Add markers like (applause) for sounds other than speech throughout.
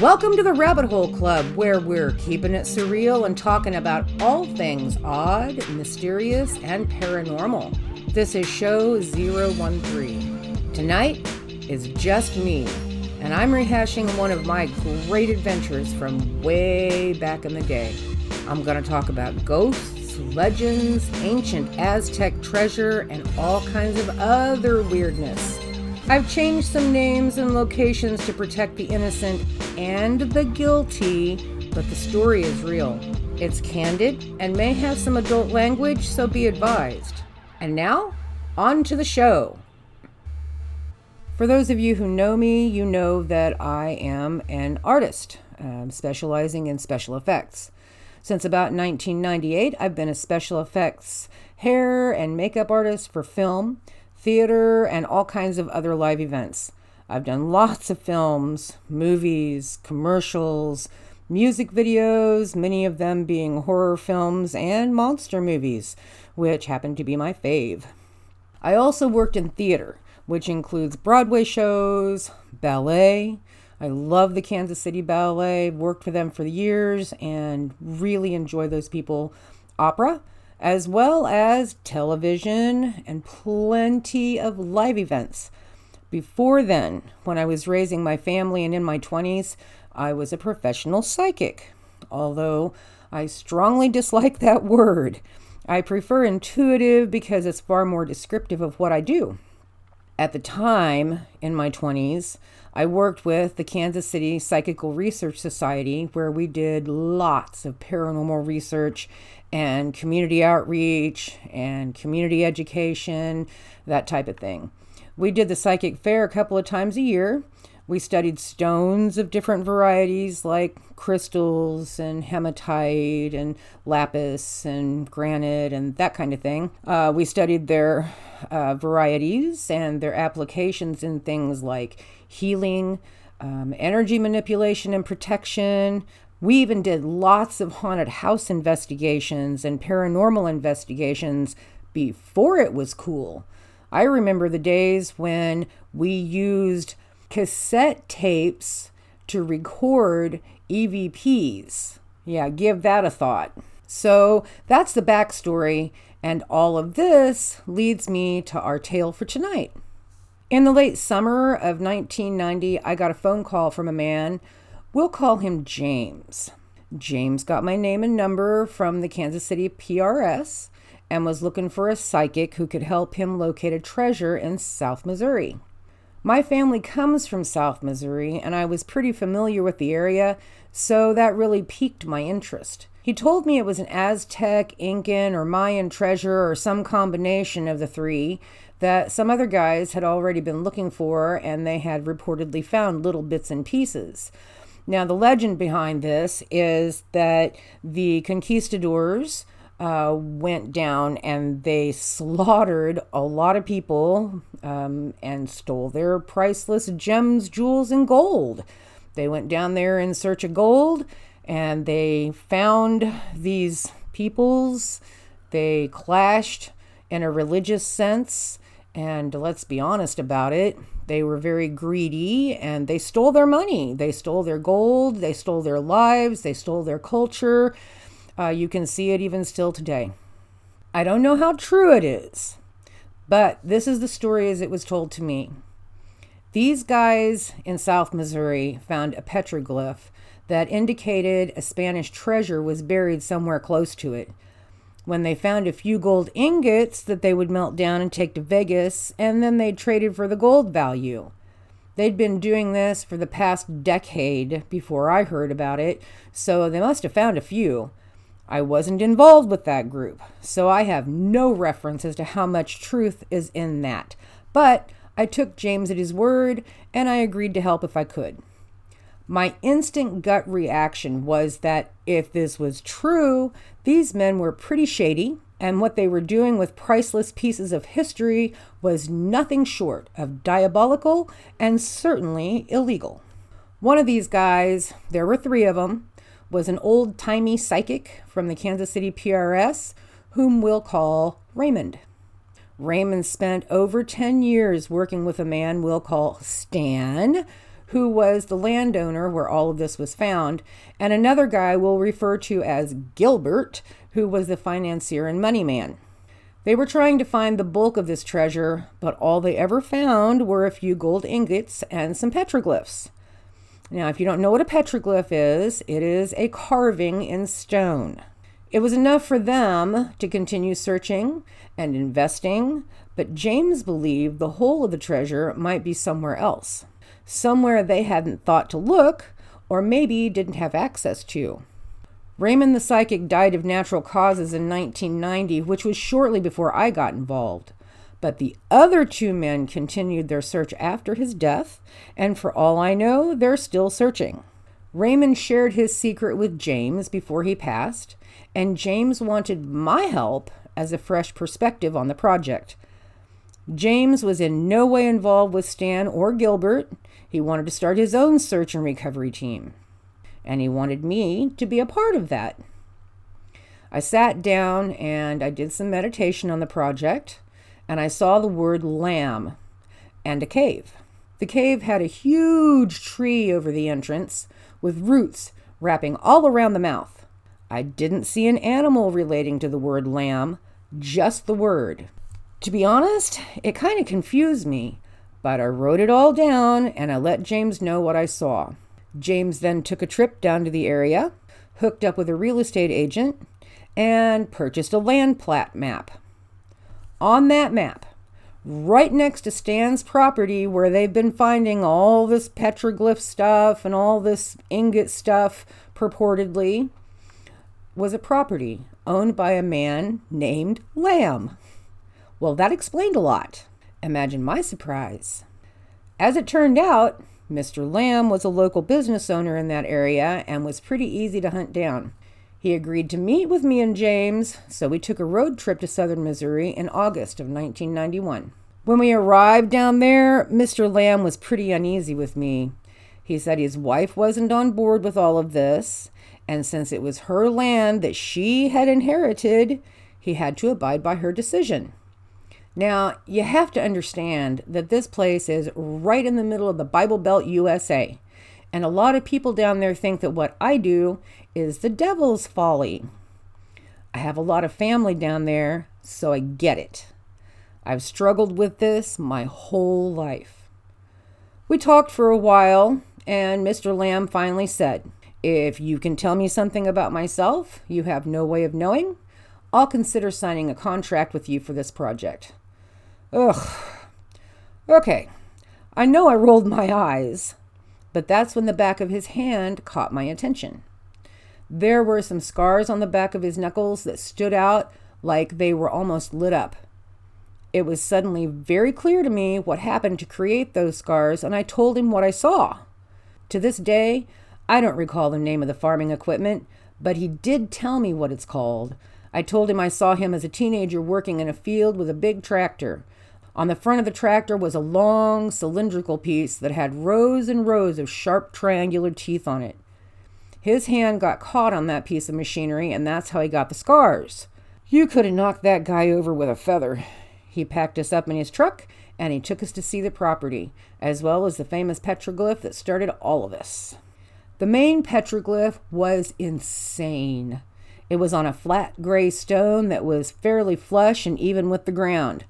Welcome to the Rabbit Hole Club, where we're keeping it surreal and talking about all things odd, mysterious, and paranormal. This is show 013. Tonight is just me, and I'm rehashing one of my great adventures from way back in the day. I'm going to talk about ghosts, legends, ancient Aztec treasure, and all kinds of other weirdness. I've changed some names and locations to protect the innocent and the guilty, but the story is real. It's candid and may have some adult language, so be advised. And now, on to the show. For those of you who know me, you know that I am an artist, um, specializing in special effects. Since about 1998, I've been a special effects hair and makeup artist for film theater, and all kinds of other live events. I've done lots of films, movies, commercials, music videos, many of them being horror films and monster movies, which happen to be my fave. I also worked in theater, which includes Broadway shows, ballet. I love the Kansas City Ballet, worked for them for years, and really enjoy those people. Opera, as well as television and plenty of live events. Before then, when I was raising my family and in my 20s, I was a professional psychic, although I strongly (laughs) dislike that word. I prefer intuitive because it's far more descriptive of what I do. At the time, in my 20s, I worked with the Kansas City Psychical Research Society, where we did lots of paranormal research and community outreach and community education, that type of thing. We did the psychic fair a couple of times a year. We studied stones of different varieties like crystals and hematite and lapis and granite and that kind of thing. Uh, we studied their uh, varieties and their applications in things like healing, um, energy manipulation and protection, we even did lots of haunted house investigations and paranormal investigations before it was cool. I remember the days when we used cassette tapes to record EVPs. Yeah, give that a thought. So that's the backstory, and all of this leads me to our tale for tonight. In the late summer of 1990, I got a phone call from a man We'll call him James. James got my name and number from the Kansas City PRS and was looking for a psychic who could help him locate a treasure in South Missouri. My family comes from South Missouri, and I was pretty familiar with the area, so that really piqued my interest. He told me it was an Aztec, Incan, or Mayan treasure, or some combination of the three, that some other guys had already been looking for, and they had reportedly found little bits and pieces. Now, the legend behind this is that the conquistadors uh, went down and they slaughtered a lot of people um, and stole their priceless gems, jewels, and gold. They went down there in search of gold and they found these peoples. They clashed in a religious sense. And let's be honest about it, they were very greedy and they stole their money. They stole their gold, they stole their lives, they stole their culture. Uh, you can see it even still today. I don't know how true it is, but this is the story as it was told to me. These guys in South Missouri found a petroglyph that indicated a Spanish treasure was buried somewhere close to it when they found a few gold ingots that they would melt down and take to Vegas, and then they traded for the gold value. They'd been doing this for the past decade before I heard about it, so they must have found a few. I wasn't involved with that group, so I have no reference as to how much truth is in that. But I took James at his word, and I agreed to help if I could. My instant gut reaction was that if this was true, these men were pretty shady, and what they were doing with priceless pieces of history was nothing short of diabolical and certainly illegal. One of these guys, there were three of them, was an old timey psychic from the Kansas City PRS, whom we'll call Raymond. Raymond spent over 10 years working with a man we'll call Stan, who was the landowner where all of this was found, and another guy we'll refer to as Gilbert, who was the financier and money man. They were trying to find the bulk of this treasure, but all they ever found were a few gold ingots and some petroglyphs. Now, if you don't know what a petroglyph is, it is a carving in stone. It was enough for them to continue searching and investing, but James believed the whole of the treasure might be somewhere else, somewhere they hadn't thought to look or maybe didn't have access to. Raymond the Psychic died of natural causes in 1990, which was shortly before I got involved. But the other two men continued their search after his death, and for all I know, they're still searching. Raymond shared his secret with James before he passed, and James wanted my help as a fresh perspective on the project. James was in no way involved with Stan or Gilbert. He wanted to start his own search and recovery team and he wanted me to be a part of that. I sat down and I did some meditation on the project, and I saw the word lamb and a cave. The cave had a huge tree over the entrance with roots wrapping all around the mouth. I didn't see an animal relating to the word lamb, just the word. To be honest, it kind of confused me, but I wrote it all down and I let James know what I saw. James then took a trip down to the area, hooked up with a real estate agent, and purchased a land plat map. On that map, right next to Stan's property, where they've been finding all this petroglyph stuff and all this ingot stuff purportedly, was a property owned by a man named Lamb. Well, that explained a lot. Imagine my surprise. As it turned out, Mr. Lamb was a local business owner in that area and was pretty easy to hunt down. He agreed to meet with me and James, so we took a road trip to southern Missouri in August of 1991. When we arrived down there, Mr. Lamb was pretty uneasy with me. He said his wife wasn't on board with all of this, and since it was her land that she had inherited, he had to abide by her decision. Now, you have to understand that this place is right in the middle of the Bible Belt, USA. And a lot of people down there think that what I do is the devil's folly. I have a lot of family down there, so I get it. I've struggled with this my whole life. We talked for a while, and Mr. Lamb finally said, If you can tell me something about myself you have no way of knowing, I'll consider signing a contract with you for this project. Ugh. Okay. I know I rolled my eyes, but that's when the back of his hand caught my attention. There were some scars on the back of his knuckles that stood out like they were almost lit up. It was suddenly very clear to me what happened to create those scars, and I told him what I saw. To this day, I don't recall the name of the farming equipment, but he did tell me what it's called. I told him I saw him as a teenager working in a field with a big tractor. On the front of the tractor was a long cylindrical piece that had rows and rows of sharp triangular teeth on it. His hand got caught on that piece of machinery, and that's how he got the scars. You could have knocked that guy over with a feather. He packed us up in his truck and he took us to see the property, as well as the famous petroglyph that started all of this. The main petroglyph was insane. It was on a flat gray stone that was fairly flush and even with the ground.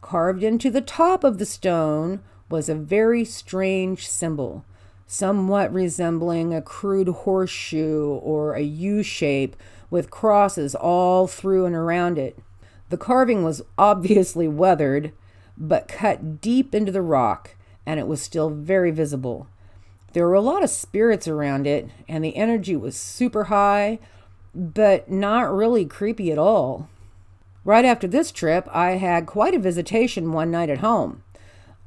Carved into the top of the stone was a very strange symbol, somewhat resembling a crude horseshoe or a U shape with crosses all through and around it. The carving was obviously weathered, but cut deep into the rock, and it was still very visible. There were a lot of spirits around it, and the energy was super high, but not really creepy at all. Right after this trip, I had quite a visitation one night at home.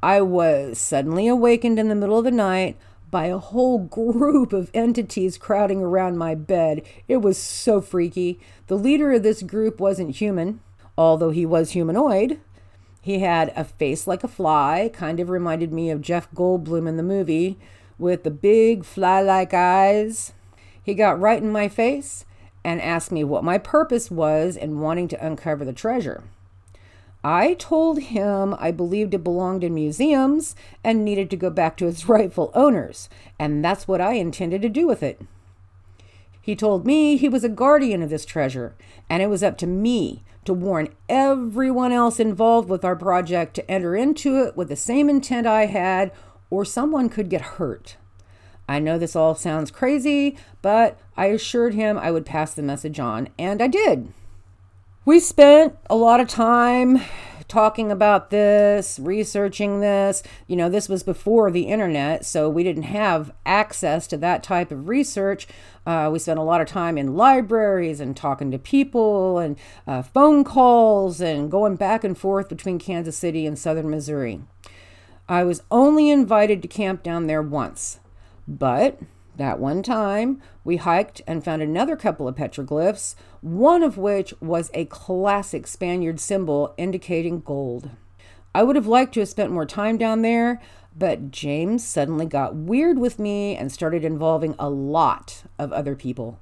I was suddenly awakened in the middle of the night by a whole (laughs) group of entities crowding around my bed. It was so freaky. The leader of this group wasn't human, although he was humanoid. He had a face like a fly, kind of reminded me of Jeff Goldblum in the movie, with the big fly like eyes. He got right in my face and asked me what my purpose was in wanting to uncover the treasure. I told him I believed it belonged in museums and needed to go back to its (laughs) rightful owners, and that's what I intended to do with it. He told me he was a guardian of this treasure, and it was up to me to warn everyone else involved with our project to enter into it with the same intent I had, or someone could get hurt. I know this all sounds crazy, but I assured him I would pass the message on, and I did. We spent a lot of time talking about this, researching this. You know, this was before the internet, so we didn't have access to that type of research. Uh, we spent a lot of time in libraries and talking to people and uh, phone calls and going back and forth between Kansas City and southern Missouri. I was only invited to camp down there once, but that one time, we hiked and found another couple of petroglyphs, one of which was a classic Spaniard symbol indicating gold. I would have liked to have spent more time down there, but James suddenly got weird with me and started involving a lot of other people.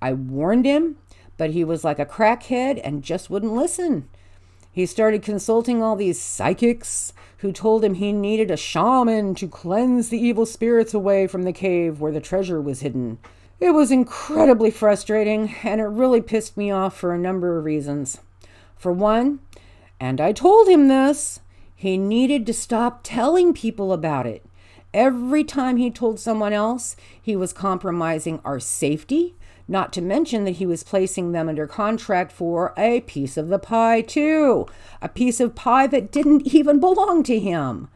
I warned him, but he was like a crackhead and just wouldn't listen. He started consulting all these psychics who told him he needed a shaman to cleanse the evil spirits away from the cave where the treasure was hidden. It was incredibly frustrating, and it really pissed me off for a number of reasons. For one, and I told him this, he needed to stop telling people about it. Every time he told someone else, he was compromising our safety not to mention that he was placing them under contract for a piece of the pie, too. A piece of pie that didn't even belong to him.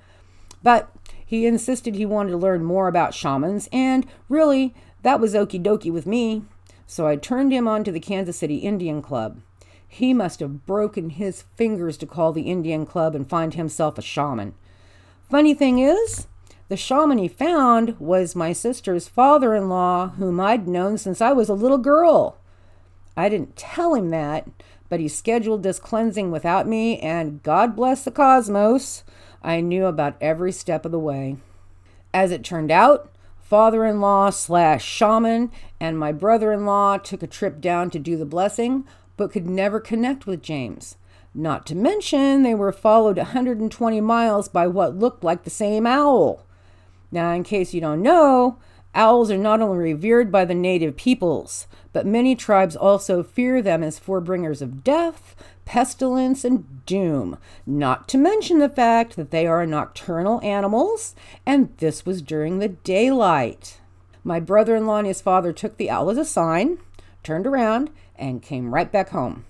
But he insisted he wanted to learn more about shamans, and really, that was okie dokie with me. So I turned him on to the Kansas City Indian Club. He must have broken his fingers to call the Indian Club and find himself a shaman. Funny thing is, the shaman he found was my sister's father in law, whom I'd known since I was a little girl. I didn't tell him that, but he scheduled this cleansing without me, and God bless the cosmos, I knew about every step of the way. As it turned out, father in law slash shaman and my brother in law took a trip down to do the blessing, but could never connect with James. Not to mention, they were followed 120 miles by what looked like the same owl. Now, in case you don't know, owls are not only revered by the native peoples, but many tribes also fear them as forebringers of death, pestilence, and doom, not to mention the fact that they are nocturnal animals, and this was during the daylight. My brother in law and his father took the owl as a sign, turned around, and came right back home.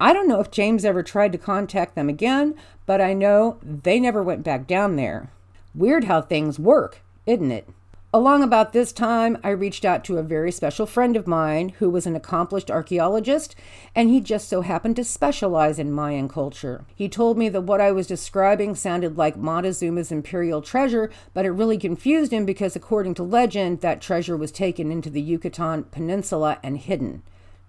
I don't know if James ever tried to contact them again, but I know they never went back down there. Weird how things work, isn't it? Along about this time, I reached out to a very special friend of mine who was an accomplished archaeologist, and he just so happened to specialize in Mayan culture. He told me that what I was describing sounded like Montezuma's imperial treasure, but it really confused him because, according to legend, that treasure was taken into the Yucatan Peninsula and hidden.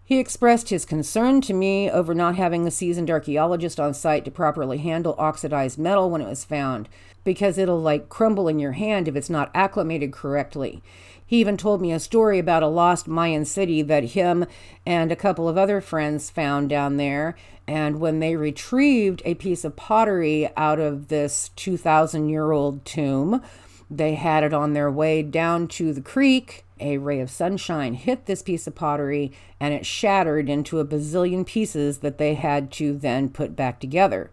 He expressed his concern to me over not having a seasoned archaeologist on site to properly handle oxidized metal when it was found, because it'll like crumble in your hand if it's not acclimated correctly. He even told me a story about a lost Mayan city that him and a couple of other friends found down there. And when they retrieved a piece of pottery out of this 2,000 year old tomb, they had it on their way down to the creek a ray of sunshine hit this piece of pottery and it shattered into a bazillion pieces that they had to then put back together.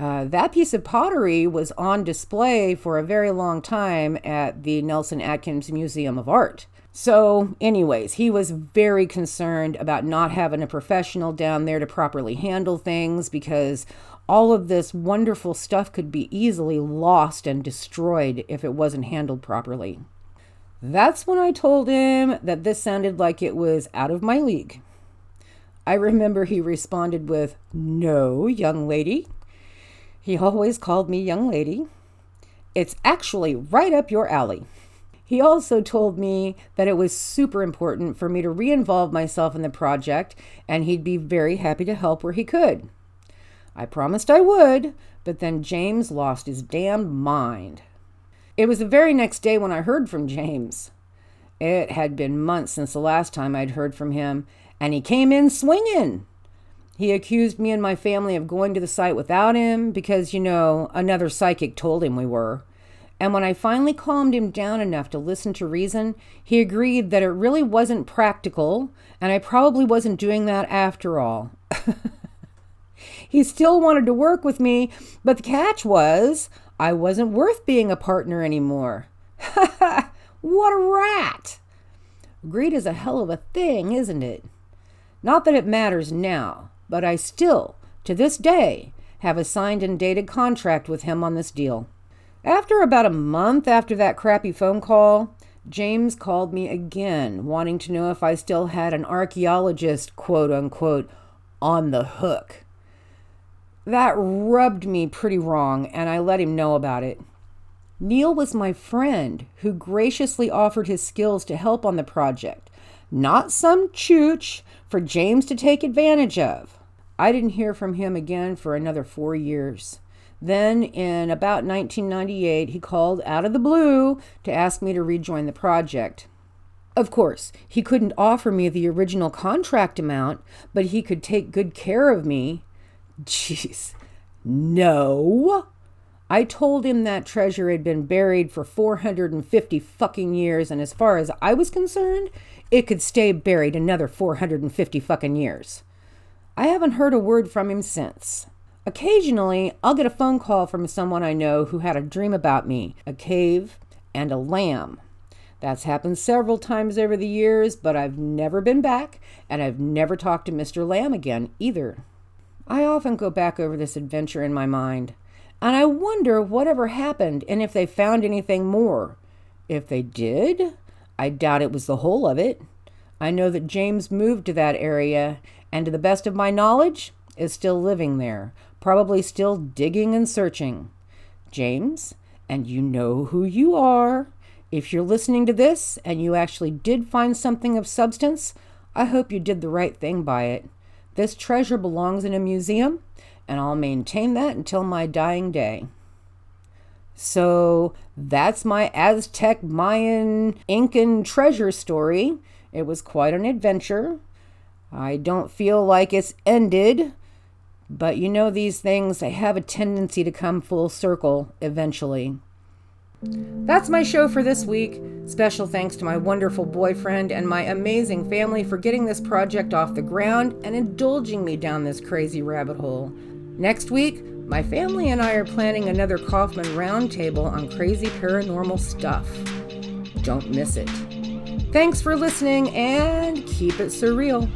Uh, that piece of pottery was on display for a very long time at the Nelson Atkins Museum of Art. So, anyways, he was very concerned about not having a professional down there to properly handle things because all of this wonderful stuff could be easily lost and destroyed if it wasn't handled properly. That's when I told him that this sounded like it was out of my league. I remember he responded with, No, young lady. He always called me young lady. It's actually right up your alley. He also told me that it was super important for me to re involve myself in the project and he'd be very happy to help where he could. I promised I would, but then James lost his damned mind. It was the very next day when I heard from James. It had been months since the last time I'd heard from him, and he came in swinging. He accused me and my family of going to the site without him because, you know, another psychic told him we were. And when I finally calmed him down enough to listen to reason, he agreed that it really wasn't practical, and I probably wasn't doing that after all. (laughs) he still wanted to work with me, but the catch was I wasn't worth being a partner anymore. Ha! (laughs) what a rat! Greed is a hell of a thing, isn't it? Not that it matters now, but I still, to this day, have a signed and dated contract with him on this deal. After about a month after that crappy phone call, James called me again, wanting to know if I still had an archaeologist, quote unquote, on the hook. That rubbed me pretty wrong, and I let him know about it. Neil was my friend who graciously offered his skills to help on the project, not some chooch for James to take advantage of. I didn't hear from him again for another four years. Then, in about 1998, he called out of the blue to ask me to rejoin the project. Of course, he couldn't offer me the original contract amount, but he could take good care of me. Jeez. No. I told him that treasure had been buried for 450 fucking years, and as far as I was concerned, it could stay buried another 450 fucking years. I haven't heard a word from him since. Occasionally, I'll get a phone call from someone I know who had a dream about me, a cave, and a lamb. That's happened several times over the years, but I've never been back, and I've never talked to Mr. Lamb again either. I often go back over this adventure in my mind, and I wonder whatever happened and if they found anything more. If they did, I doubt it was the whole of it. I know that James moved to that area, and to the best of my knowledge, is still living there, probably still digging and searching. James, and you know who you are. If you're listening to this and you actually did find something of substance, I hope you did the right thing by it. This treasure belongs in a museum, and I'll maintain that until my dying day. So that's my Aztec, Mayan, Incan treasure story. It was quite an adventure. I don't feel like it's ended, but you know, these things, they have a tendency to come full circle eventually. That's my show for this week. Special thanks to my wonderful boyfriend and my amazing family for getting this project off the ground and indulging me down this crazy rabbit hole. Next week, my family and I are planning another Kaufman Roundtable on crazy paranormal stuff. Don't miss it. Thanks for listening and keep it surreal.